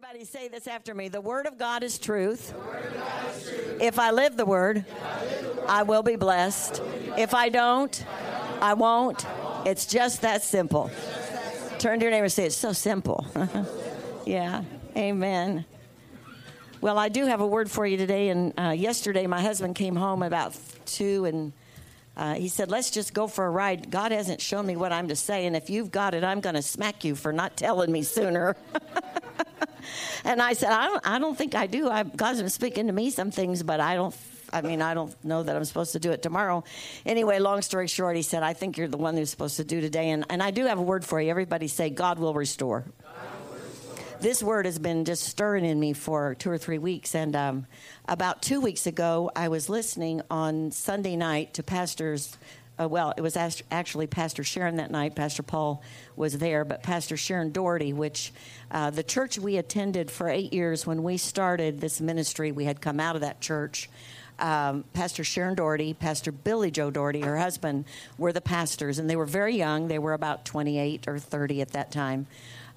Everybody say this after me. The Word of God is truth. If I live the Word, I will be blessed. If I don't, I won't. It's just that simple. Turn to your neighbor and say, It's so simple. yeah. Amen. Well, I do have a word for you today. And uh, yesterday, my husband came home about two and uh, he said, Let's just go for a ride. God hasn't shown me what I'm to say. And if you've got it, I'm going to smack you for not telling me sooner. and I said, I don't, I don't think I do. I, God's been speaking to me some things, but I don't. I mean, I don't know that I'm supposed to do it tomorrow. Anyway, long story short, he said, I think you're the one who's supposed to do today. And, and I do have a word for you. Everybody say, God will restore. This word has been just stirring in me for two or three weeks. And um, about two weeks ago, I was listening on Sunday night to pastors uh, well, it was actually Pastor Sharon that night. Pastor Paul was there, but Pastor Sharon Daugherty, which uh, the church we attended for eight years when we started this ministry, we had come out of that church. Um, Pastor Sharon Daugherty, Pastor Billy Joe Daugherty, her husband, were the pastors, and they were very young. They were about 28 or 30 at that time.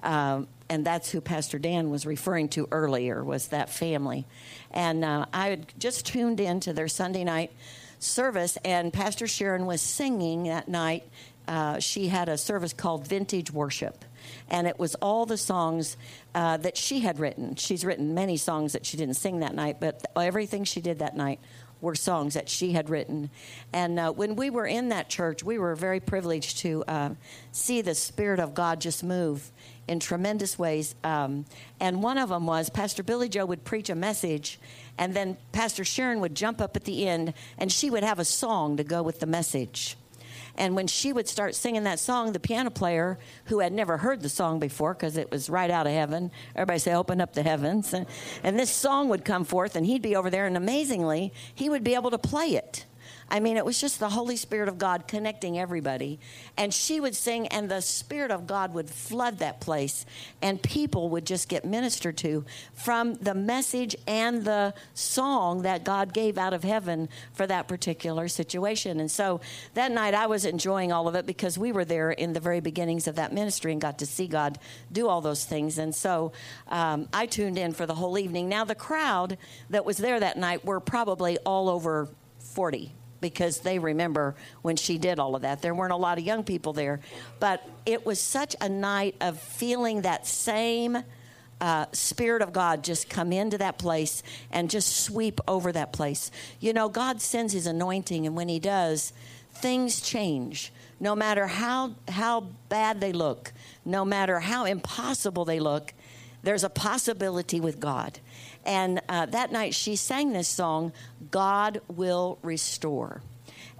Um, and that's who Pastor Dan was referring to earlier, was that family. And uh, I had just tuned in to their Sunday night service, and Pastor Sharon was singing that night. Uh, she had a service called Vintage Worship, and it was all the songs uh, that she had written. She's written many songs that she didn't sing that night, but everything she did that night were songs that she had written. And uh, when we were in that church, we were very privileged to uh, see the Spirit of God just move in tremendous ways. Um, and one of them was Pastor Billy Joe would preach a message, and then Pastor Sharon would jump up at the end and she would have a song to go with the message. And when she would start singing that song, the piano player, who had never heard the song before because it was right out of heaven, everybody say, Open up the heavens. And, and this song would come forth, and he'd be over there, and amazingly, he would be able to play it. I mean, it was just the Holy Spirit of God connecting everybody. And she would sing, and the Spirit of God would flood that place, and people would just get ministered to from the message and the song that God gave out of heaven for that particular situation. And so that night I was enjoying all of it because we were there in the very beginnings of that ministry and got to see God do all those things. And so um, I tuned in for the whole evening. Now, the crowd that was there that night were probably all over 40 because they remember when she did all of that. There weren't a lot of young people there, but it was such a night of feeling that same. Uh, Spirit of God just come into that place and just sweep over that place. You know, God sends His anointing, and when He does, things change. No matter how how bad they look, no matter how impossible they look, there's a possibility with God. And uh, that night she sang this song, God Will Restore.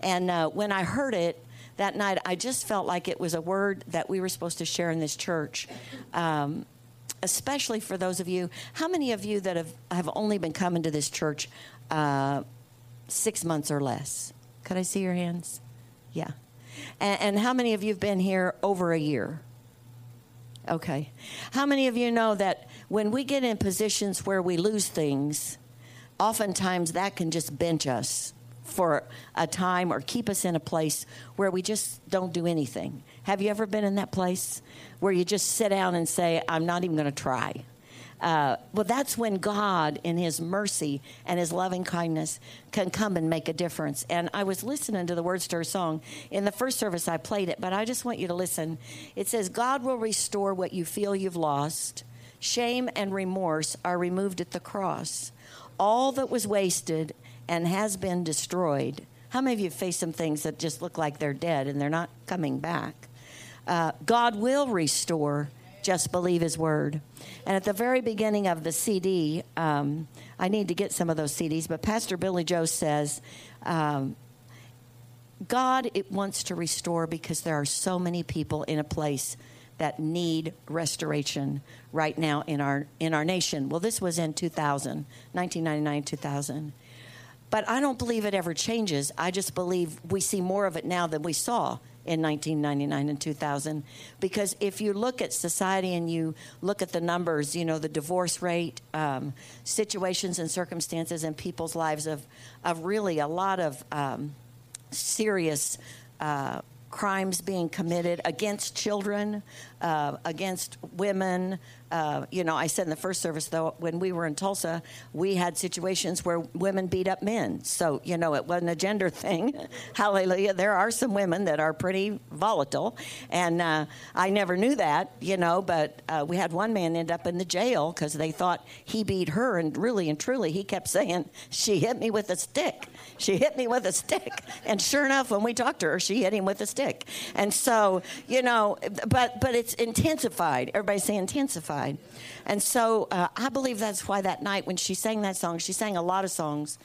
And uh, when I heard it that night, I just felt like it was a word that we were supposed to share in this church. Um, especially for those of you, how many of you that have, have only been coming to this church uh, six months or less? Could I see your hands? Yeah. And, and how many of you have been here over a year? Okay. How many of you know that when we get in positions where we lose things, oftentimes that can just bench us for a time or keep us in a place where we just don't do anything. Have you ever been in that place where you just sit down and say, I'm not even going to try? Uh, well, that's when God, in His mercy and His loving kindness, can come and make a difference. And I was listening to the Word Stir song. In the first service, I played it, but I just want you to listen. It says, God will restore what you feel you've lost. Shame and remorse are removed at the cross. All that was wasted and has been destroyed. How many of you face some things that just look like they're dead and they're not coming back? Uh, God will restore. Just believe His word. And at the very beginning of the CD, um, I need to get some of those CDs, but Pastor Billy Joe says, um, God it wants to restore because there are so many people in a place that need restoration right now in our in our nation. Well, this was in 2000, 1999, 2000. But I don't believe it ever changes. I just believe we see more of it now than we saw in 1999 and 2000 because if you look at society and you look at the numbers you know the divorce rate um, situations and circumstances in people's lives of, of really a lot of um, serious uh, crimes being committed against children, uh, against women, uh, you know, I said in the first service, though, when we were in Tulsa, we had situations where women beat up men. So, you know, it wasn't a gender thing. Hallelujah. There are some women that are pretty volatile. And uh, I never knew that, you know, but uh, we had one man end up in the jail because they thought he beat her. And really and truly, he kept saying, She hit me with a stick. She hit me with a stick. And sure enough, when we talked to her, she hit him with a stick. And so, you know, but, but it's intensified. Everybody say intensified. And so uh, I believe that's why that night when she sang that song, she sang a lot of songs,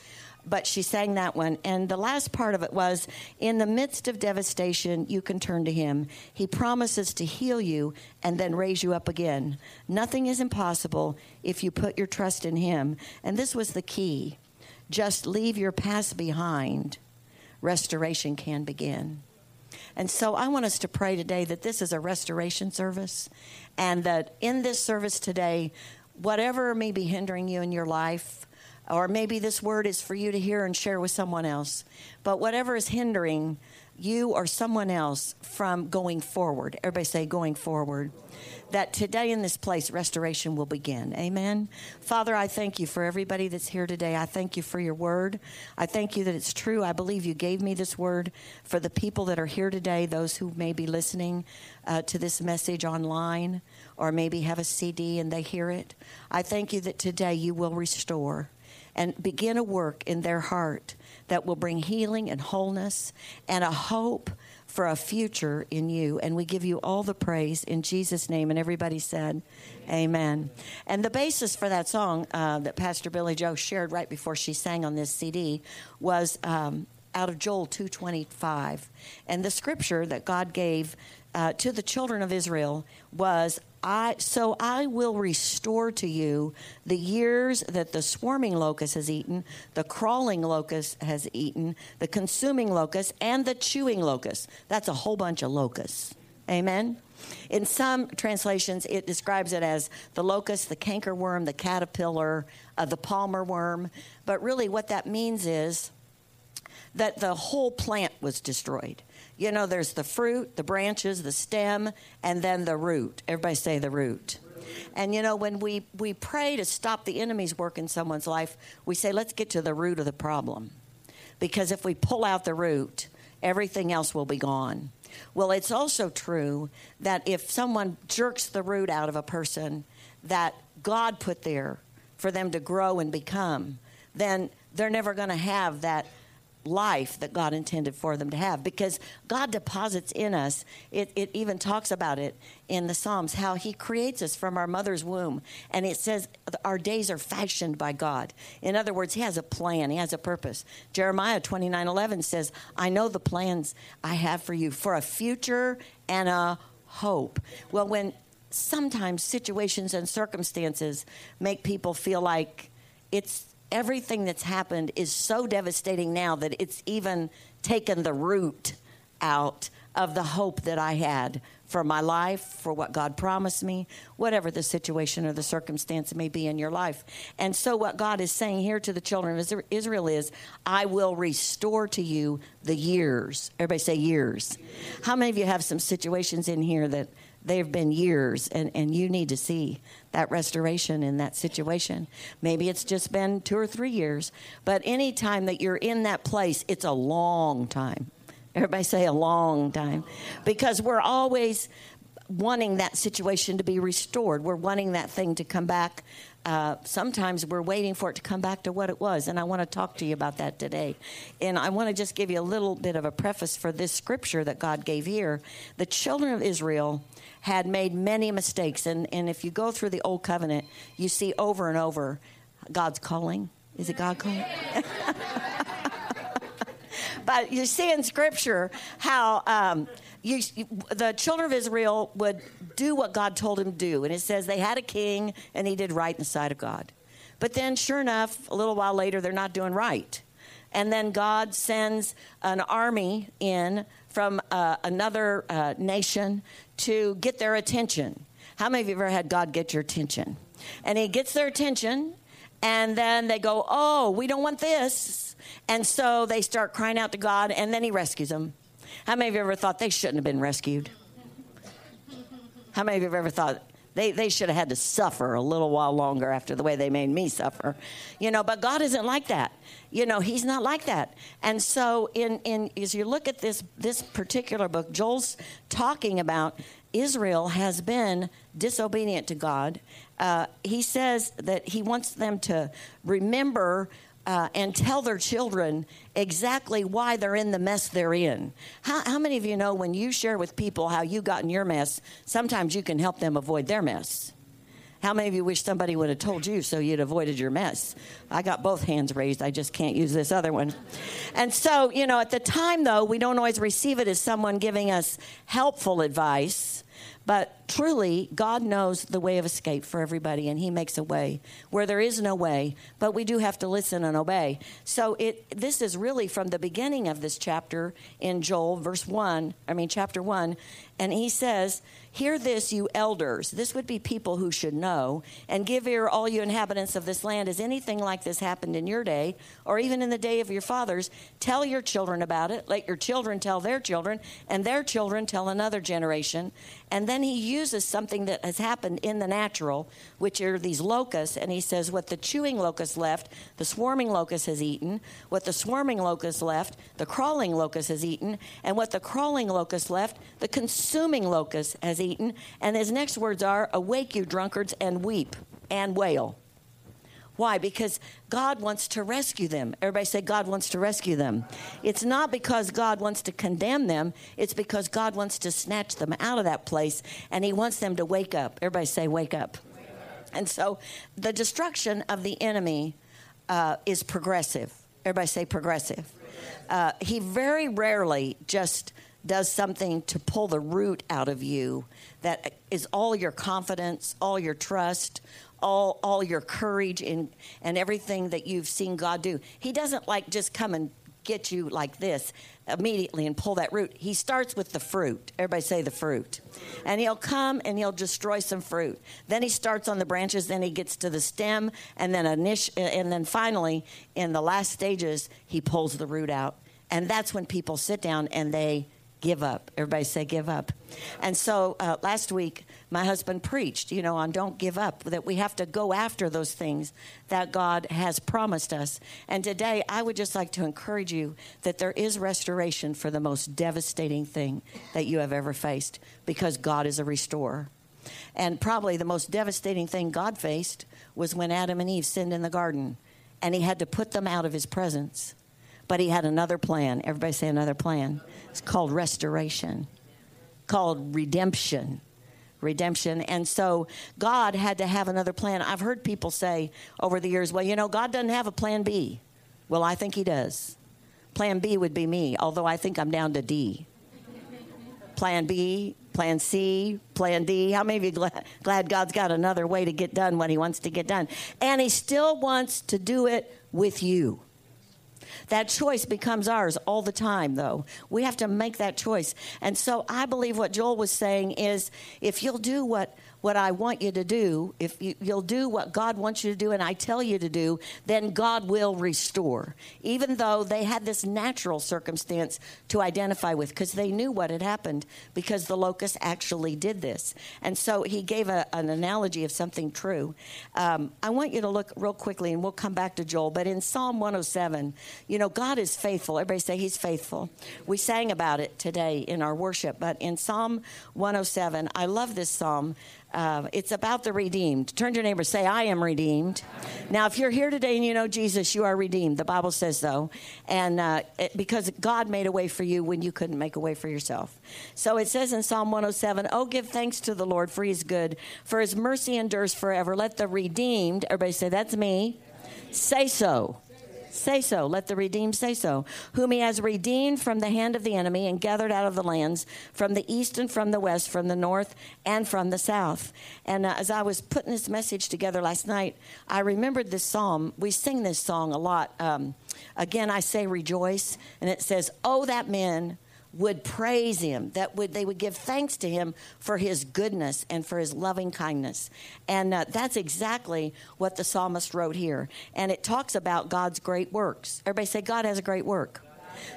but she sang that one. And the last part of it was In the midst of devastation, you can turn to Him. He promises to heal you and then raise you up again. Nothing is impossible if you put your trust in Him. And this was the key just leave your past behind, restoration can begin. And so I want us to pray today that this is a restoration service and that in this service today, whatever may be hindering you in your life, or maybe this word is for you to hear and share with someone else, but whatever is hindering you or someone else from going forward, everybody say going forward that today in this place, restoration will begin. Amen. Father, I thank you for everybody that's here today. I thank you for your word. I thank you that it's true. I believe you gave me this word for the people that are here today, those who may be listening uh, to this message online or maybe have a CD and they hear it. I thank you that today you will restore and begin a work in their heart that will bring healing and wholeness and a hope for a future in you. And we give you all the praise in Jesus' name. And everybody said, Amen. And the basis for that song uh, that Pastor Billy Joe shared right before she sang on this CD was um, out of Joel 225. And the scripture that God gave uh, to the children of Israel was I, so I will restore to you the years that the swarming locust has eaten, the crawling locust has eaten, the consuming locust, and the chewing locust. That's a whole bunch of locusts. Amen. In some translations, it describes it as the locust, the cankerworm, the caterpillar, uh, the palmer worm. But really, what that means is that the whole plant was destroyed. You know, there's the fruit, the branches, the stem, and then the root. Everybody say the root. And you know, when we, we pray to stop the enemy's work in someone's life, we say, let's get to the root of the problem. Because if we pull out the root, everything else will be gone. Well, it's also true that if someone jerks the root out of a person that God put there for them to grow and become, then they're never going to have that life that God intended for them to have because God deposits in us. It, it even talks about it in the Psalms how He creates us from our mother's womb. And it says our days are fashioned by God. In other words, He has a plan, He has a purpose. Jeremiah 29 11 says, I know the plans I have for you for a future and a hope. Well, when sometimes situations and circumstances make people feel like it's everything that's happened is so devastating now that it's even taken the root out of the hope that I had for my life, for what God promised me, whatever the situation or the circumstance may be in your life. And so, what God is saying here to the children of Israel is, I will restore to you the years. Everybody say years. How many of you have some situations in here that there have been years, and, and you need to see that restoration in that situation. Maybe it's just been two or three years, but any time that you're in that place, it's a long time. Everybody say a long time. Because we're always wanting that situation to be restored. We're wanting that thing to come back. Uh, sometimes we're waiting for it to come back to what it was. And I want to talk to you about that today. And I want to just give you a little bit of a preface for this scripture that God gave here. The children of Israel had made many mistakes. And, and if you go through the Old Covenant, you see over and over God's calling. Is it God calling? but you see in Scripture how um, you, the children of Israel would do what God told them to do. And it says they had a king and he did right in the sight of God. But then, sure enough, a little while later, they're not doing right. And then God sends an army in from uh, another uh, nation to get their attention. How many of you ever had God get your attention? And He gets their attention, and then they go, Oh, we don't want this. And so they start crying out to God, and then He rescues them. How many of you ever thought they shouldn't have been rescued? How many of you have ever thought They, they should have had to suffer a little while longer after the way they made me suffer. You know, but God isn't like that. You know, He's not like that. And so, in, in as you look at this, this particular book, Joel's talking about Israel has been disobedient to God. Uh, he says that he wants them to remember uh, and tell their children exactly why they're in the mess they're in. How, how many of you know when you share with people how you got in your mess, sometimes you can help them avoid their mess? How many of you wish somebody would have told you so you'd avoided your mess? I got both hands raised. I just can't use this other one. And so, you know, at the time, though, we don't always receive it as someone giving us helpful advice. But truly, God knows the way of escape for everybody, and He makes a way where there is no way. But we do have to listen and obey. So it this is really from the beginning of this chapter in Joel, verse one. I mean, chapter one, and He says, Hear this, you elders. This would be people who should know. And give ear, all you inhabitants of this land. Has anything like this happened in your day, or even in the day of your fathers? Tell your children about it. Let your children tell their children, and their children tell another generation. And then he uses something that has happened in the natural, which are these locusts. And he says, What the chewing locust left, the swarming locust has eaten. What the swarming locust left, the crawling locust has eaten. And what the crawling locust left, the consuming locust has eaten eaten. And his next words are, Awake, you drunkards, and weep and wail. Why? Because God wants to rescue them. Everybody say, God wants to rescue them. It's not because God wants to condemn them, it's because God wants to snatch them out of that place and He wants them to wake up. Everybody say, Wake up. Wake up. And so the destruction of the enemy uh, is progressive. Everybody say, progressive. Uh, he very rarely just does something to pull the root out of you that is all your confidence, all your trust, all all your courage and and everything that you've seen God do. He doesn't like just come and get you like this immediately and pull that root. He starts with the fruit. Everybody say the fruit. And he'll come and he'll destroy some fruit. Then he starts on the branches, then he gets to the stem, and then init- and then finally in the last stages he pulls the root out. And that's when people sit down and they give up. Everybody say give up. And so uh, last week, my husband preached, you know, on don't give up, that we have to go after those things that God has promised us. And today, I would just like to encourage you that there is restoration for the most devastating thing that you have ever faced because God is a restorer. And probably the most devastating thing God faced was when Adam and Eve sinned in the garden and he had to put them out of his presence. But he had another plan. Everybody say another plan. It's called restoration, called redemption. Redemption. And so God had to have another plan. I've heard people say over the years, well, you know, God doesn't have a plan B. Well, I think He does. Plan B would be me, although I think I'm down to D. Plan B, Plan C, Plan D. How many of you glad, glad God's got another way to get done what He wants to get done? And He still wants to do it with you. That choice becomes ours all the time, though. We have to make that choice. And so I believe what Joel was saying is if you'll do what what I want you to do, if you, will do what God wants you to do and I tell you to do, then God will restore. Even though they had this natural circumstance to identify with because they knew what had happened because the locust actually did this. And so he gave a, an analogy of something true. Um, I want you to look real quickly and we'll come back to Joel, but in Psalm 107, you know, God is faithful. Everybody say he's faithful. We sang about it today in our worship, but in Psalm 107, I love this psalm uh, it's about the redeemed. Turn to your neighbor, say, I am redeemed. Now, if you're here today and you know Jesus, you are redeemed. The Bible says so. And uh, it, because God made a way for you when you couldn't make a way for yourself. So it says in Psalm 107, Oh, give thanks to the Lord, for he is good, for his mercy endures forever. Let the redeemed, everybody say, That's me, say so say so. Let the redeemed say so. Whom he has redeemed from the hand of the enemy and gathered out of the lands from the east and from the west, from the north and from the south. And uh, as I was putting this message together last night, I remembered this psalm. We sing this song a lot. Um, again, I say rejoice. And it says, Oh, that men would praise him, that would they would give thanks to him for his goodness and for his loving kindness. And uh, that's exactly what the psalmist wrote here. And it talks about God's great works. Everybody say, God has a great work.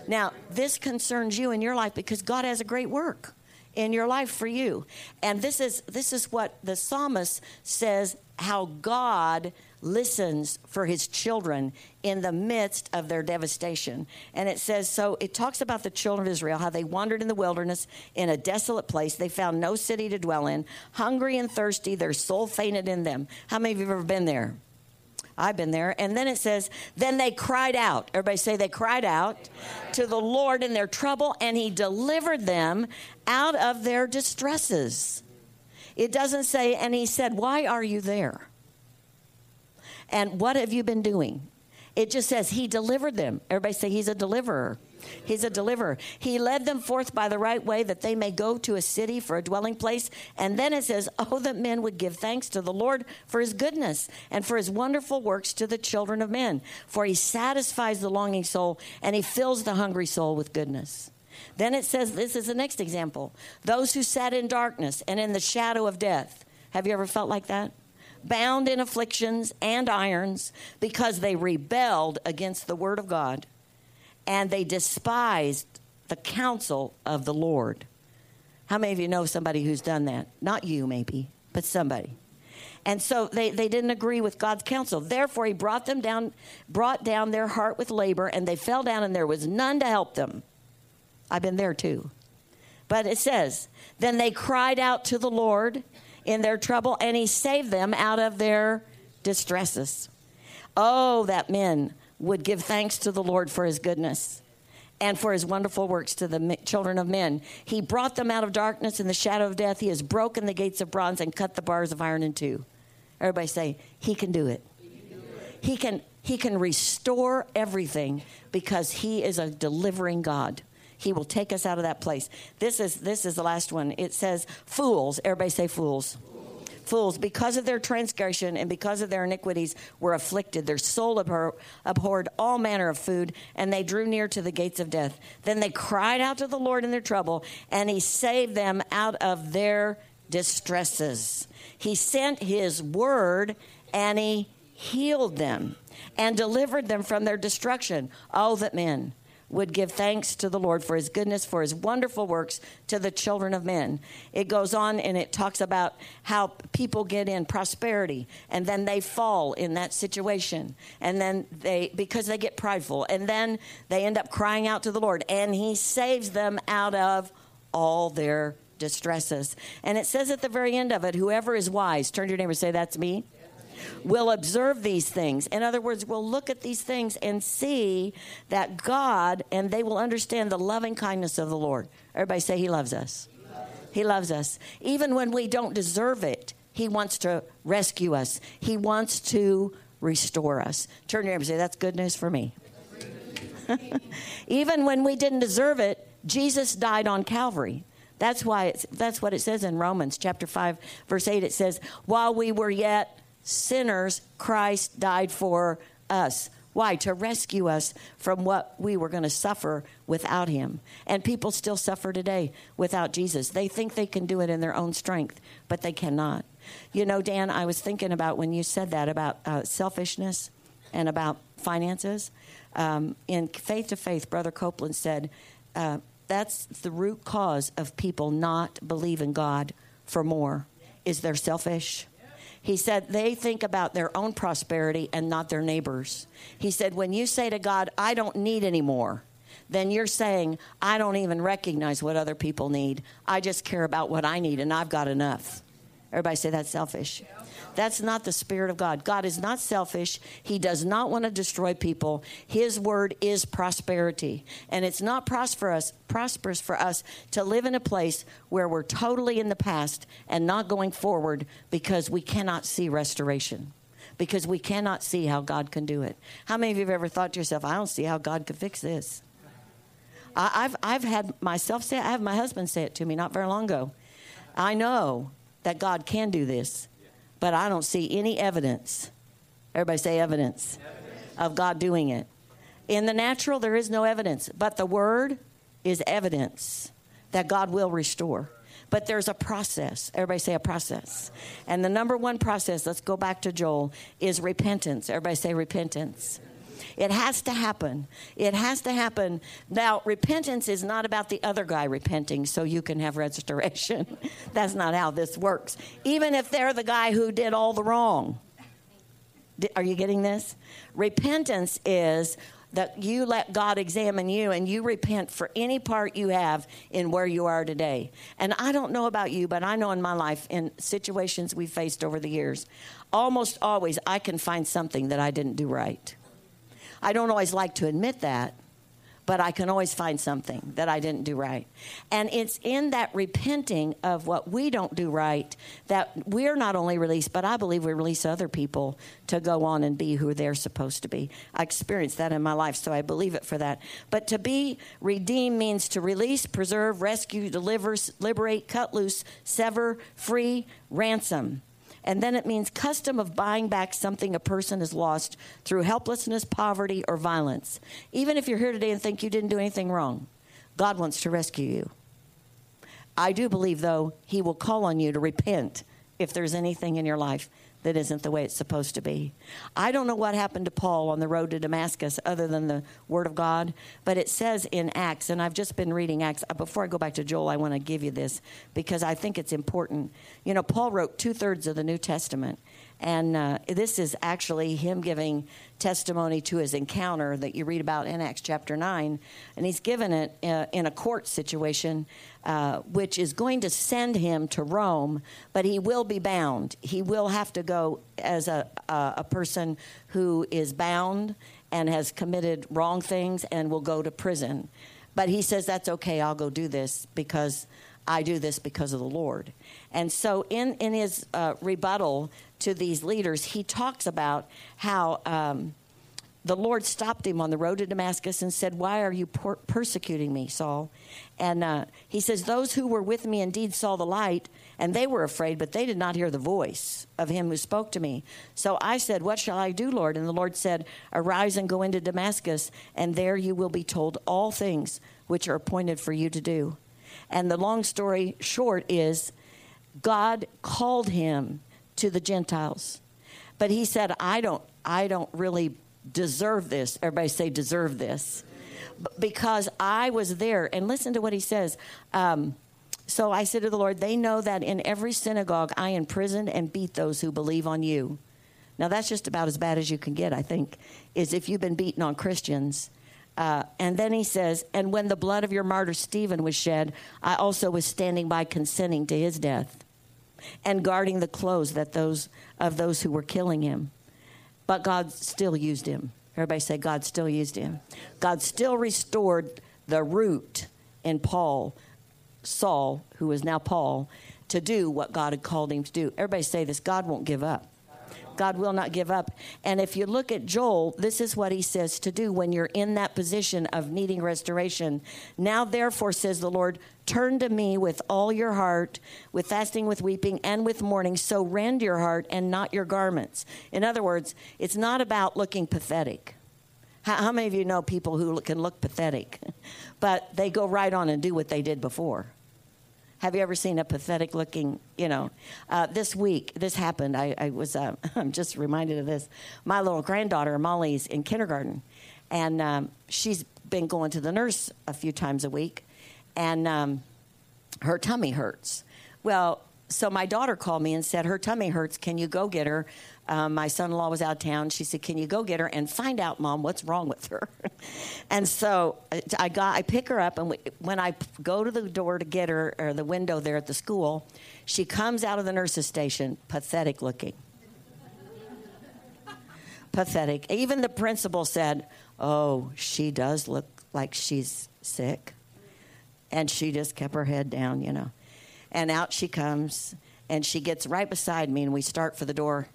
Now, this concerns you in your life because God has a great work. In your life for you. And this is this is what the psalmist says how God listens for his children in the midst of their devastation. And it says, so it talks about the children of Israel, how they wandered in the wilderness in a desolate place. They found no city to dwell in. Hungry and thirsty, their soul fainted in them. How many of you have ever been there? I've been there. And then it says, then they cried out. Everybody say they cried out to the Lord in their trouble, and he delivered them out of their distresses. It doesn't say, and he said, Why are you there? And what have you been doing? It just says he delivered them. Everybody say he's a deliverer. He's a deliverer. He led them forth by the right way that they may go to a city for a dwelling place. And then it says, Oh, that men would give thanks to the Lord for his goodness and for his wonderful works to the children of men. For he satisfies the longing soul and he fills the hungry soul with goodness. Then it says, This is the next example those who sat in darkness and in the shadow of death. Have you ever felt like that? Bound in afflictions and irons because they rebelled against the word of God and they despised the counsel of the Lord. How many of you know somebody who's done that? Not you, maybe, but somebody. And so they, they didn't agree with God's counsel. Therefore, he brought them down, brought down their heart with labor, and they fell down, and there was none to help them. I've been there too. But it says, Then they cried out to the Lord, in their trouble, and he saved them out of their distresses. Oh, that men would give thanks to the Lord for his goodness and for his wonderful works to the children of men. He brought them out of darkness and the shadow of death. He has broken the gates of bronze and cut the bars of iron in two. Everybody say, He can do it. He can, do it. He can, he can restore everything because He is a delivering God. He will take us out of that place. This is this is the last one. It says, "Fools." Everybody say, "Fools." Fools, because of their transgression and because of their iniquities, were afflicted. Their soul abhor- abhorred all manner of food, and they drew near to the gates of death. Then they cried out to the Lord in their trouble, and He saved them out of their distresses. He sent His word, and He healed them and delivered them from their destruction. Oh, that men would give thanks to the Lord for his goodness, for his wonderful works to the children of men. It goes on and it talks about how people get in prosperity and then they fall in that situation. And then they, because they get prideful, and then they end up crying out to the Lord and he saves them out of all their distresses. And it says at the very end of it, whoever is wise, turn to your neighbor and say, That's me will observe these things. In other words, we'll look at these things and see that God, and they will understand the loving kindness of the Lord. Everybody say, He loves us. He loves us. Even when we don't deserve it, He wants to rescue us, He wants to restore us. Turn your neighbor and say, That's good news for me. Even when we didn't deserve it, Jesus died on Calvary. That's why it's, that's what it says in Romans chapter 5 verse 8 it says while we were yet sinners, Christ died for us. Why? To rescue us from what we were going to suffer without him. And people still suffer today without Jesus. They think they can do it in their own strength, but they cannot. You know, Dan, I was thinking about when you said that about uh, selfishness and about finances. Um, in Faith to Faith, Brother Copeland said uh, that's the root cause of people not believing God for more, is they're selfish he said they think about their own prosperity and not their neighbors. He said, when you say to God, I don't need any more, then you're saying, I don't even recognize what other people need. I just care about what I need and I've got enough. Everybody say that's selfish. That's not the Spirit of God. God is not selfish. He does not want to destroy people. His word is prosperity. And it's not prosperous, prosperous for us to live in a place where we're totally in the past and not going forward because we cannot see restoration. Because we cannot see how God can do it. How many of you have ever thought to yourself, I don't see how God could fix this? I, have I've had myself say, it, I have my husband say it to me not very long ago. I know that God can do this but I don't see any evidence. Everybody say evidence, evidence, of God doing it. In the natural, there is no evidence, but the Word is evidence that God will restore. But there's a process. Everybody say a process. And the number one process, let's go back to Joel, is repentance. Everybody say repentance. It has to happen. It has to happen. Now, repentance is not about the other guy repenting so you can have restoration. That's not how this works. Even if they're the guy who did all the wrong. Are you getting this? Repentance is that you let God examine you and you repent for any part you have in where you are today. And I don't know about you, but I know in my life, in situations we faced over the years, almost always I can find something that I didn't do right. I don't always like to admit that, but I can always find something that I didn't do right. And it's in that repenting of what we don't do right that we're not only released, but I believe we release other people to go on and be who they're supposed to be. I experienced that in my life, so I believe it for that. But to be redeemed means to release, preserve, rescue, deliver, liberate, cut loose, sever, free, ransom. And then it means custom of buying back something a person has lost through helplessness, poverty, or violence. Even if you're here today and think you didn't do anything wrong, God wants to rescue you. I do believe, though, He will call on you to repent if there's anything in your life that isn't the way it's supposed to be. I don't know what happened to Paul on the road to Damascus other than the Word of God, but it says in Acts, and I've just been reading Acts. Uh, before I go back to Joel, I want to give you this because I think it's important. You know, Paul wrote two thirds of the New Testament, and uh, this is actually him giving testimony to his encounter that you read about in Acts chapter 9. And he's given it uh, in a court situation, uh, which is going to send him to Rome, but he will be bound. He will have to go as a, a person who is bound and has committed wrong things and will go to prison. But he says, That's okay, I'll go do this because I do this because of the Lord. And so, in, in his uh, rebuttal to these leaders, he talks about how um, the Lord stopped him on the road to Damascus and said, Why are you per- persecuting me, Saul? And uh, he says, Those who were with me indeed saw the light, and they were afraid, but they did not hear the voice of him who spoke to me. So I said, What shall I do, Lord? And the Lord said, Arise and go into Damascus, and there you will be told all things which are appointed for you to do. And the long story short is, God called him to the Gentiles. But he said, I don't, I don't really deserve this. Everybody say, deserve this. Because I was there. And listen to what he says. Um, so I said to the Lord, They know that in every synagogue I imprisoned and beat those who believe on you. Now, that's just about as bad as you can get, I think, is if you've been beaten on Christians. Uh, and then he says, And when the blood of your martyr Stephen was shed, I also was standing by consenting to his death and guarding the clothes that those of those who were killing him. But God still used him. Everybody say God still used him. God still restored the root in Paul, Saul, who is now Paul, to do what God had called him to do. Everybody say this God won't give up. God will not give up. And if you look at Joel, this is what he says to do when you're in that position of needing restoration. Now, therefore, says the Lord, turn to me with all your heart, with fasting, with weeping, and with mourning. So rend your heart and not your garments. In other words, it's not about looking pathetic. How, how many of you know people who can look pathetic, but they go right on and do what they did before? Have you ever seen a pathetic looking, you know? Uh, this week, this happened. I, I was, uh, I'm just reminded of this. My little granddaughter, Molly's in kindergarten, and um, she's been going to the nurse a few times a week, and um, her tummy hurts. Well, so my daughter called me and said, Her tummy hurts. Can you go get her? Um, my son in law was out of town. She said, Can you go get her and find out, mom, what's wrong with her? and so I got, I pick her up, and we, when I go to the door to get her, or the window there at the school, she comes out of the nurse's station, pathetic looking. pathetic. Even the principal said, Oh, she does look like she's sick. And she just kept her head down, you know. And out she comes, and she gets right beside me, and we start for the door.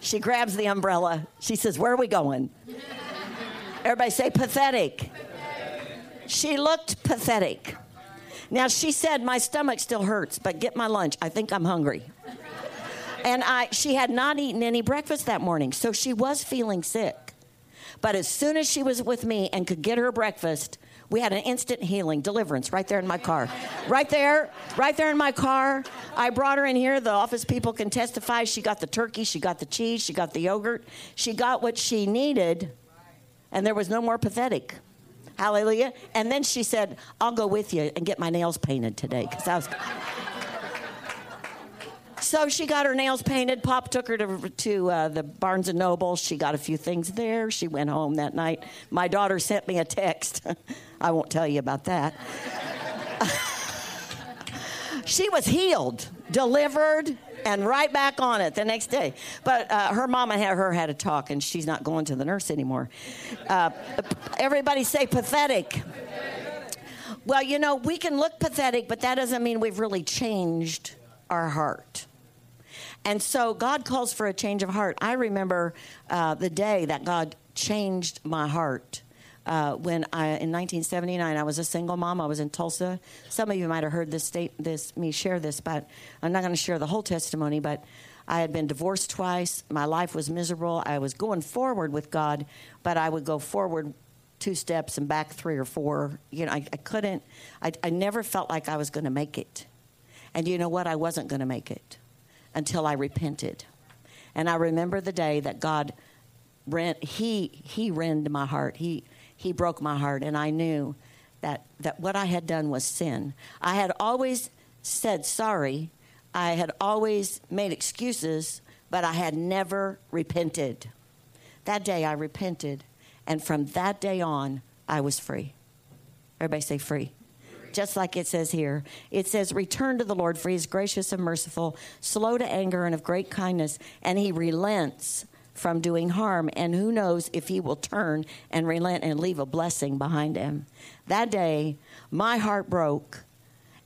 She grabs the umbrella. She says, Where are we going? Everybody say pathetic. She looked pathetic. Now she said, My stomach still hurts, but get my lunch. I think I'm hungry. And I she had not eaten any breakfast that morning, so she was feeling sick. But as soon as she was with me and could get her breakfast, We had an instant healing, deliverance right there in my car. Right there, right there in my car. I brought her in here. The office people can testify. She got the turkey, she got the cheese, she got the yogurt. She got what she needed, and there was no more pathetic. Hallelujah. And then she said, I'll go with you and get my nails painted today because I was. So she got her nails painted. Pop took her to, to uh, the Barnes and Noble. She got a few things there. She went home that night. My daughter sent me a text. I won't tell you about that. she was healed, delivered, and right back on it the next day. But uh, her mama had her had a talk, and she's not going to the nurse anymore. Uh, everybody say pathetic. Well, you know, we can look pathetic, but that doesn't mean we've really changed our heart. And so God calls for a change of heart. I remember uh, the day that God changed my heart. Uh, when I, in 1979, I was a single mom. I was in Tulsa. Some of you might have heard this state, this me share this, but I'm not going to share the whole testimony. But I had been divorced twice. My life was miserable. I was going forward with God, but I would go forward two steps and back three or four. You know, I, I couldn't. I, I never felt like I was going to make it. And you know what? I wasn't going to make it until I repented. And I remember the day that God rent he he rend my heart. He he broke my heart and I knew that that what I had done was sin. I had always said sorry. I had always made excuses, but I had never repented. That day I repented, and from that day on I was free. Everybody say free just like it says here. It says, Return to the Lord, for he is gracious and merciful, slow to anger and of great kindness, and he relents from doing harm. And who knows if he will turn and relent and leave a blessing behind him. That day, my heart broke,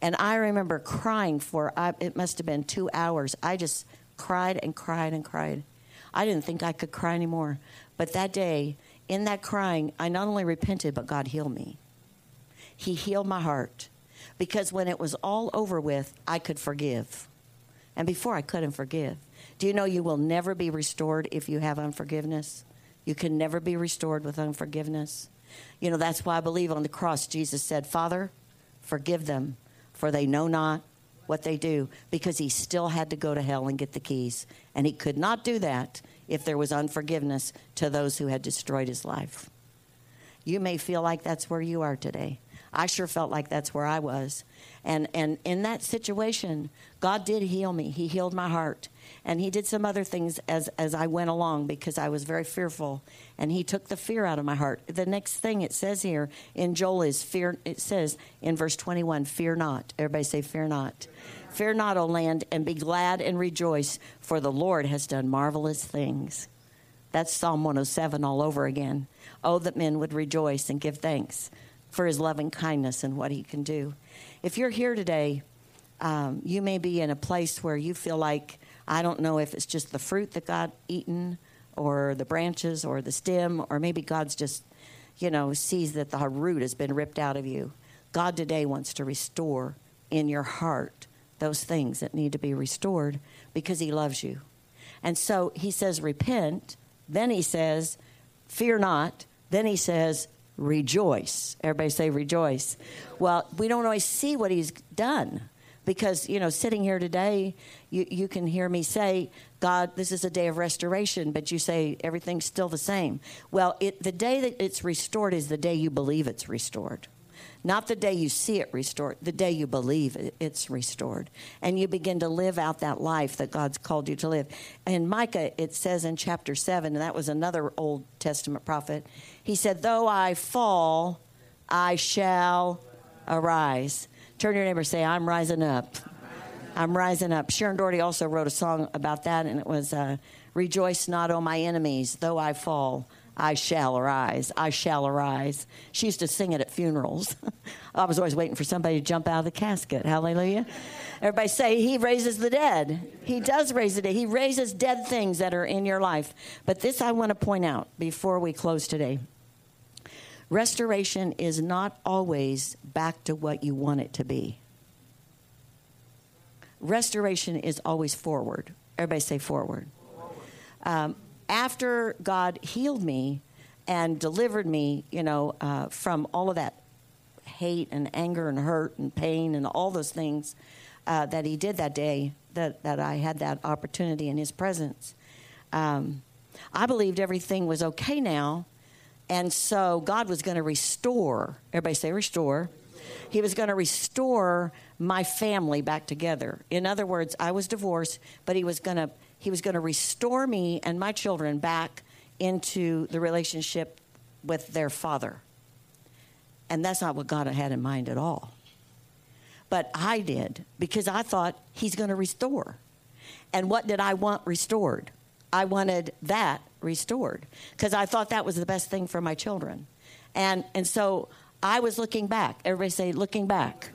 and I remember crying for it must have been two hours. I just cried and cried and cried. I didn't think I could cry anymore. But that day, in that crying, I not only repented, but God healed me. He healed my heart because when it was all over with, I could forgive. And before I couldn't forgive. Do you know you will never be restored if you have unforgiveness? You can never be restored with unforgiveness. You know, that's why I believe on the cross, Jesus said, Father, forgive them, for they know not what they do, because he still had to go to hell and get the keys. And he could not do that if there was unforgiveness to those who had destroyed his life. You may feel like that's where you are today. I sure felt like that's where I was. And, and in that situation, God did heal me. He healed my heart. And He did some other things as, as I went along because I was very fearful. And He took the fear out of my heart. The next thing it says here in Joel is fear. It says in verse 21, fear not. Everybody say, fear not. Fear not, O land, and be glad and rejoice, for the Lord has done marvelous things. That's Psalm 107 all over again. Oh, that men would rejoice and give thanks for his loving kindness and what he can do. If you're here today, um, you may be in a place where you feel like, I don't know if it's just the fruit that got eaten or the branches or the stem, or maybe God's just, you know, sees that the root has been ripped out of you. God today wants to restore in your heart those things that need to be restored because he loves you. And so he says, repent. Then he says, fear not. Then he says, rejoice. Everybody say rejoice. Well, we don't always see what he's done because, you know, sitting here today, you, you can hear me say, God, this is a day of restoration, but you say everything's still the same. Well, it, the day that it's restored is the day you believe it's restored. Not the day you see it restored, the day you believe it's restored. And you begin to live out that life that God's called you to live. In Micah, it says in chapter 7, and that was another Old Testament prophet, he said, Though I fall, I shall arise. Turn your neighbor say, I'm rising up. I'm rising up. Sharon Daugherty also wrote a song about that, and it was uh, Rejoice not, O my enemies, though I fall. I shall arise. I shall arise. She used to sing it at funerals. I was always waiting for somebody to jump out of the casket. Hallelujah. Everybody say, He raises the dead. He does raise the dead. He raises dead things that are in your life. But this I want to point out before we close today. Restoration is not always back to what you want it to be. Restoration is always forward. Everybody say forward. Um, after God healed me and delivered me, you know, uh, from all of that hate and anger and hurt and pain and all those things uh, that he did that day that, that I had that opportunity in his presence. Um, I believed everything was okay now, and so God was going to restore. Everybody say restore. He was going to restore my family back together. In other words, I was divorced, but he was going to he was going to restore me and my children back into the relationship with their father. And that's not what God had in mind at all. But I did because I thought he's going to restore. And what did I want restored? I wanted that restored because I thought that was the best thing for my children. And, and so I was looking back. Everybody say, looking back.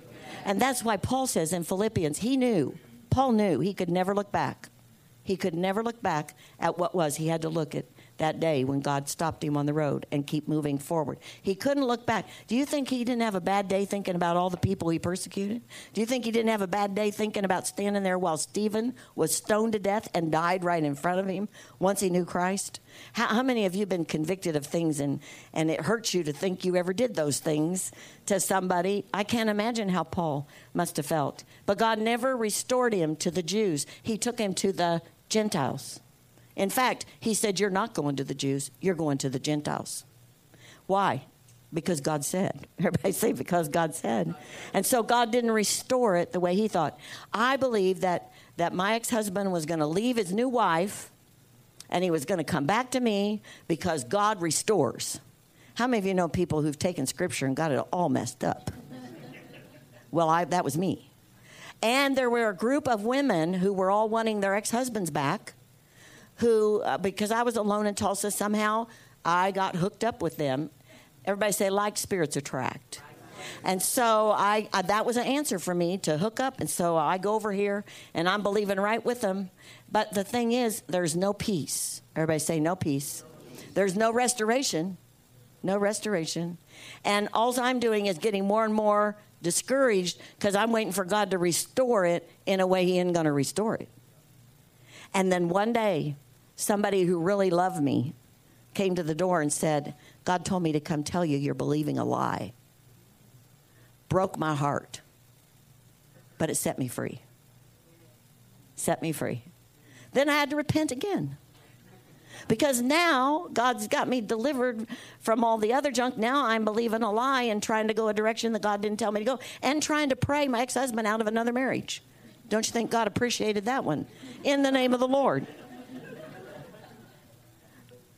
And that's why Paul says in Philippians, he knew, Paul knew he could never look back. He could never look back at what was. He had to look at that day when God stopped him on the road and keep moving forward. He couldn't look back. Do you think he didn't have a bad day thinking about all the people he persecuted? Do you think he didn't have a bad day thinking about standing there while Stephen was stoned to death and died right in front of him once he knew Christ? How, how many of you have been convicted of things and, and it hurts you to think you ever did those things to somebody? I can't imagine how Paul must have felt. But God never restored him to the Jews, He took him to the Gentiles. In fact, He said, You're not going to the Jews, you're going to the Gentiles. Why? Because God said. Everybody say, because God said. And so God didn't restore it the way He thought. I believe that, that my ex husband was going to leave his new wife and he was going to come back to me because God restores. How many of you know people who've taken scripture and got it all messed up? well, I, that was me. And there were a group of women who were all wanting their ex husbands back, who, uh, because I was alone in Tulsa, somehow I got hooked up with them. Everybody say, like spirits attract. And so I, I, that was an answer for me to hook up. And so I go over here and I'm believing right with them. But the thing is, there's no peace. Everybody say no peace. There's no restoration. No restoration. And all I'm doing is getting more and more discouraged because I'm waiting for God to restore it in a way He ain't going to restore it. And then one day, somebody who really loved me came to the door and said, God told me to come tell you you're believing a lie. Broke my heart, but it set me free. Set me free. Then I had to repent again. Because now God's got me delivered from all the other junk. Now I'm believing a lie and trying to go a direction that God didn't tell me to go and trying to pray my ex husband out of another marriage. Don't you think God appreciated that one? In the name of the Lord.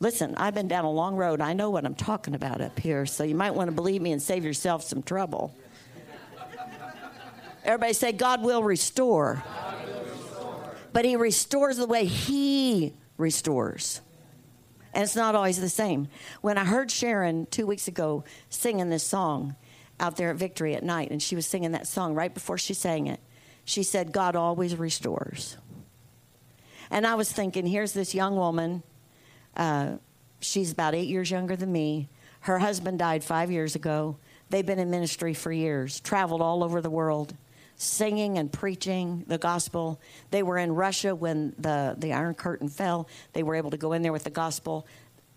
Listen, I've been down a long road. I know what I'm talking about up here, so you might want to believe me and save yourself some trouble. Everybody say, God will restore. God will restore. But He restores the way He restores. And it's not always the same. When I heard Sharon two weeks ago singing this song out there at Victory at night, and she was singing that song right before she sang it, she said, God always restores. And I was thinking, here's this young woman. Uh, she's about eight years younger than me. Her husband died five years ago. They've been in ministry for years, traveled all over the world, singing and preaching the gospel. They were in Russia when the, the Iron Curtain fell. They were able to go in there with the gospel.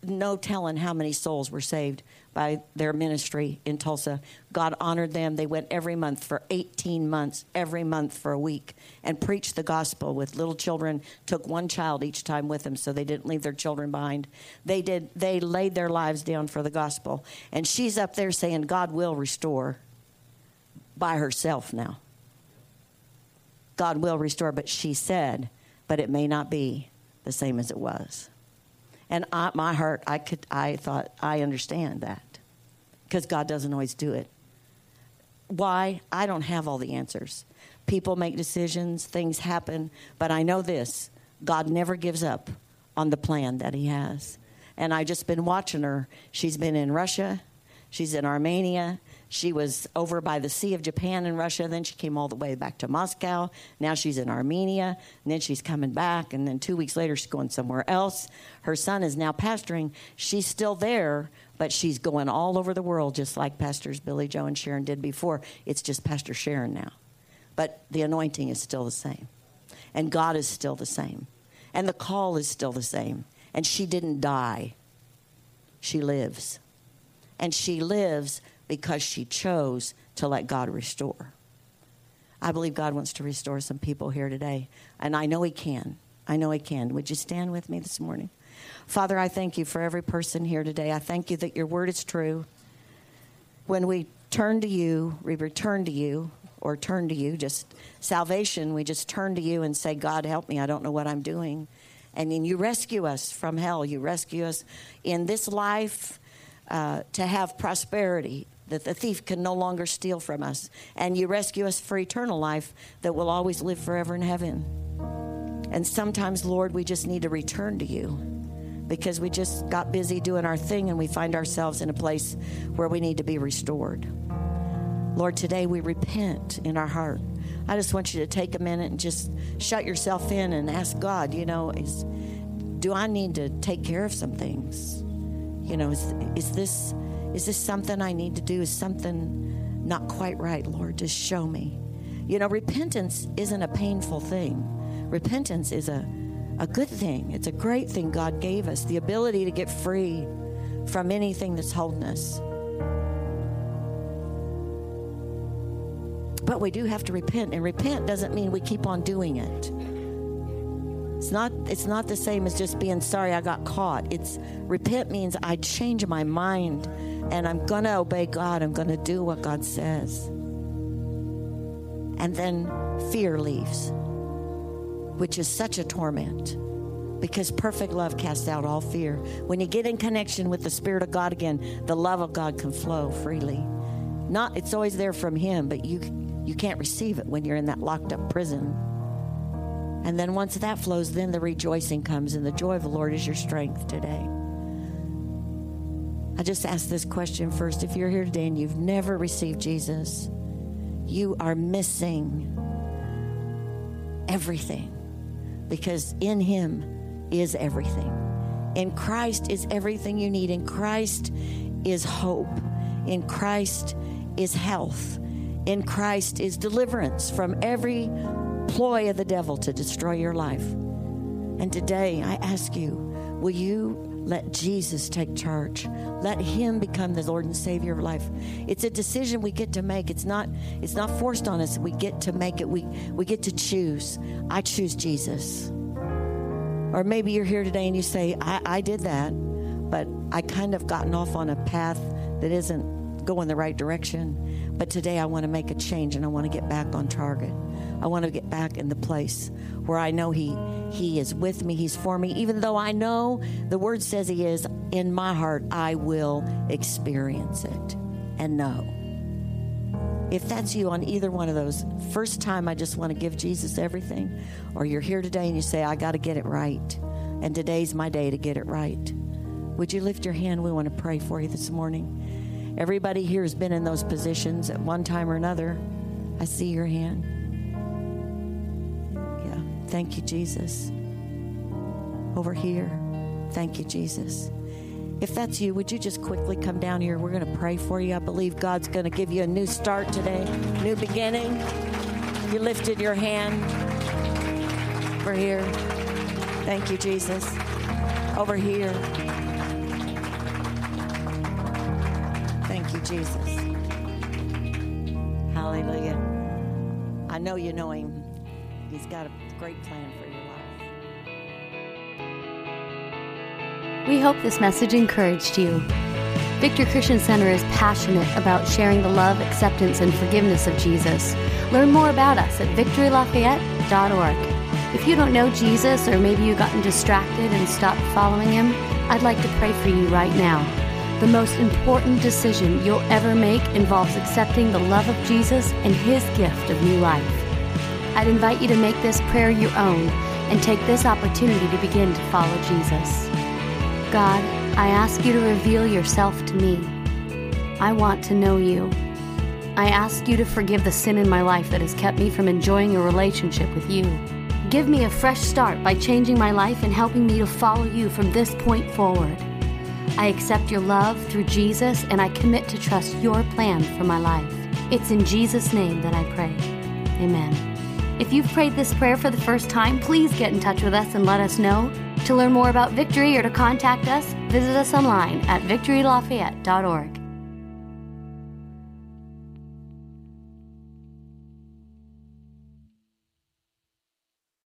No telling how many souls were saved by their ministry in Tulsa. God honored them. They went every month for 18 months, every month for a week, and preached the gospel with little children. Took one child each time with them so they didn't leave their children behind. They did they laid their lives down for the gospel. And she's up there saying God will restore by herself now. God will restore, but she said, but it may not be the same as it was. And I, my heart, I could, I thought, I understand that because God doesn't always do it. Why? I don't have all the answers. People make decisions, things happen, but I know this God never gives up on the plan that He has. And I just been watching her. She's been in Russia, she's in Armenia, she was over by the Sea of Japan and Russia. Then she came all the way back to Moscow. Now she's in Armenia. And then she's coming back. And then two weeks later, she's going somewhere else. Her son is now pastoring. She's still there, but she's going all over the world, just like Pastors Billy Joe and Sharon did before. It's just Pastor Sharon now. But the anointing is still the same. And God is still the same. And the call is still the same. And she didn't die, she lives. And she lives because she chose to let God restore. I believe God wants to restore some people here today, and I know He can. I know He can. Would you stand with me this morning? Father, I thank you for every person here today. I thank you that your word is true. When we turn to you, we return to you, or turn to you, just salvation, we just turn to you and say, God, help me. I don't know what I'm doing. And then you rescue us from hell. You rescue us in this life uh, to have prosperity that the thief can no longer steal from us. And you rescue us for eternal life that will always live forever in heaven. And sometimes, Lord, we just need to return to you because we just got busy doing our thing and we find ourselves in a place where we need to be restored. Lord, today we repent in our heart. I just want you to take a minute and just shut yourself in and ask God, you know, is, do I need to take care of some things? You know, is, is this is this something I need to do? Is something not quite right, Lord? Just show me. You know, repentance isn't a painful thing. Repentance is a, a good thing. It's a great thing God gave us the ability to get free from anything that's holding us. But we do have to repent, and repent doesn't mean we keep on doing it. It's not it's not the same as just being sorry I got caught. It's repent means I change my mind and I'm going to obey God. I'm going to do what God says. And then fear leaves, which is such a torment because perfect love casts out all fear. When you get in connection with the Spirit of God again, the love of God can flow freely. Not it's always there from Him, but you you can't receive it when you're in that locked up prison. And then once that flows, then the rejoicing comes, and the joy of the Lord is your strength today. I just ask this question first. If you're here today and you've never received Jesus, you are missing everything because in Him is everything. In Christ is everything you need. In Christ is hope. In Christ is health. In Christ is deliverance from every ploy of the devil to destroy your life. And today I ask you, will you let Jesus take charge? Let him become the Lord and Savior of life. It's a decision we get to make. It's not it's not forced on us. We get to make it. We we get to choose. I choose Jesus. Or maybe you're here today and you say, I, I did that, but I kind of gotten off on a path that isn't going the right direction. But today I want to make a change and I want to get back on target. I want to get back in the place where I know He He is with me, He's for me. Even though I know the Word says He is in my heart, I will experience it and know. If that's you on either one of those, first time I just want to give Jesus everything, or you're here today and you say, I got to get it right, and today's my day to get it right. Would you lift your hand? We want to pray for you this morning. Everybody here has been in those positions at one time or another. I see your hand. Thank you, Jesus. Over here. Thank you, Jesus. If that's you, would you just quickly come down here? We're going to pray for you. I believe God's going to give you a new start today, new beginning. You lifted your hand. Over here. Thank you, Jesus. Over here. Thank you, Jesus. Hallelujah. I know you know him. He's got a great plan for your life. We hope this message encouraged you. Victory Christian Center is passionate about sharing the love, acceptance, and forgiveness of Jesus. Learn more about us at victorylafayette.org. If you don't know Jesus, or maybe you've gotten distracted and stopped following him, I'd like to pray for you right now. The most important decision you'll ever make involves accepting the love of Jesus and his gift of new life. I'd invite you to make this prayer your own and take this opportunity to begin to follow Jesus. God, I ask you to reveal yourself to me. I want to know you. I ask you to forgive the sin in my life that has kept me from enjoying a relationship with you. Give me a fresh start by changing my life and helping me to follow you from this point forward. I accept your love through Jesus and I commit to trust your plan for my life. It's in Jesus' name that I pray. Amen. If you've prayed this prayer for the first time, please get in touch with us and let us know. To learn more about Victory or to contact us, visit us online at victorylafayette.org.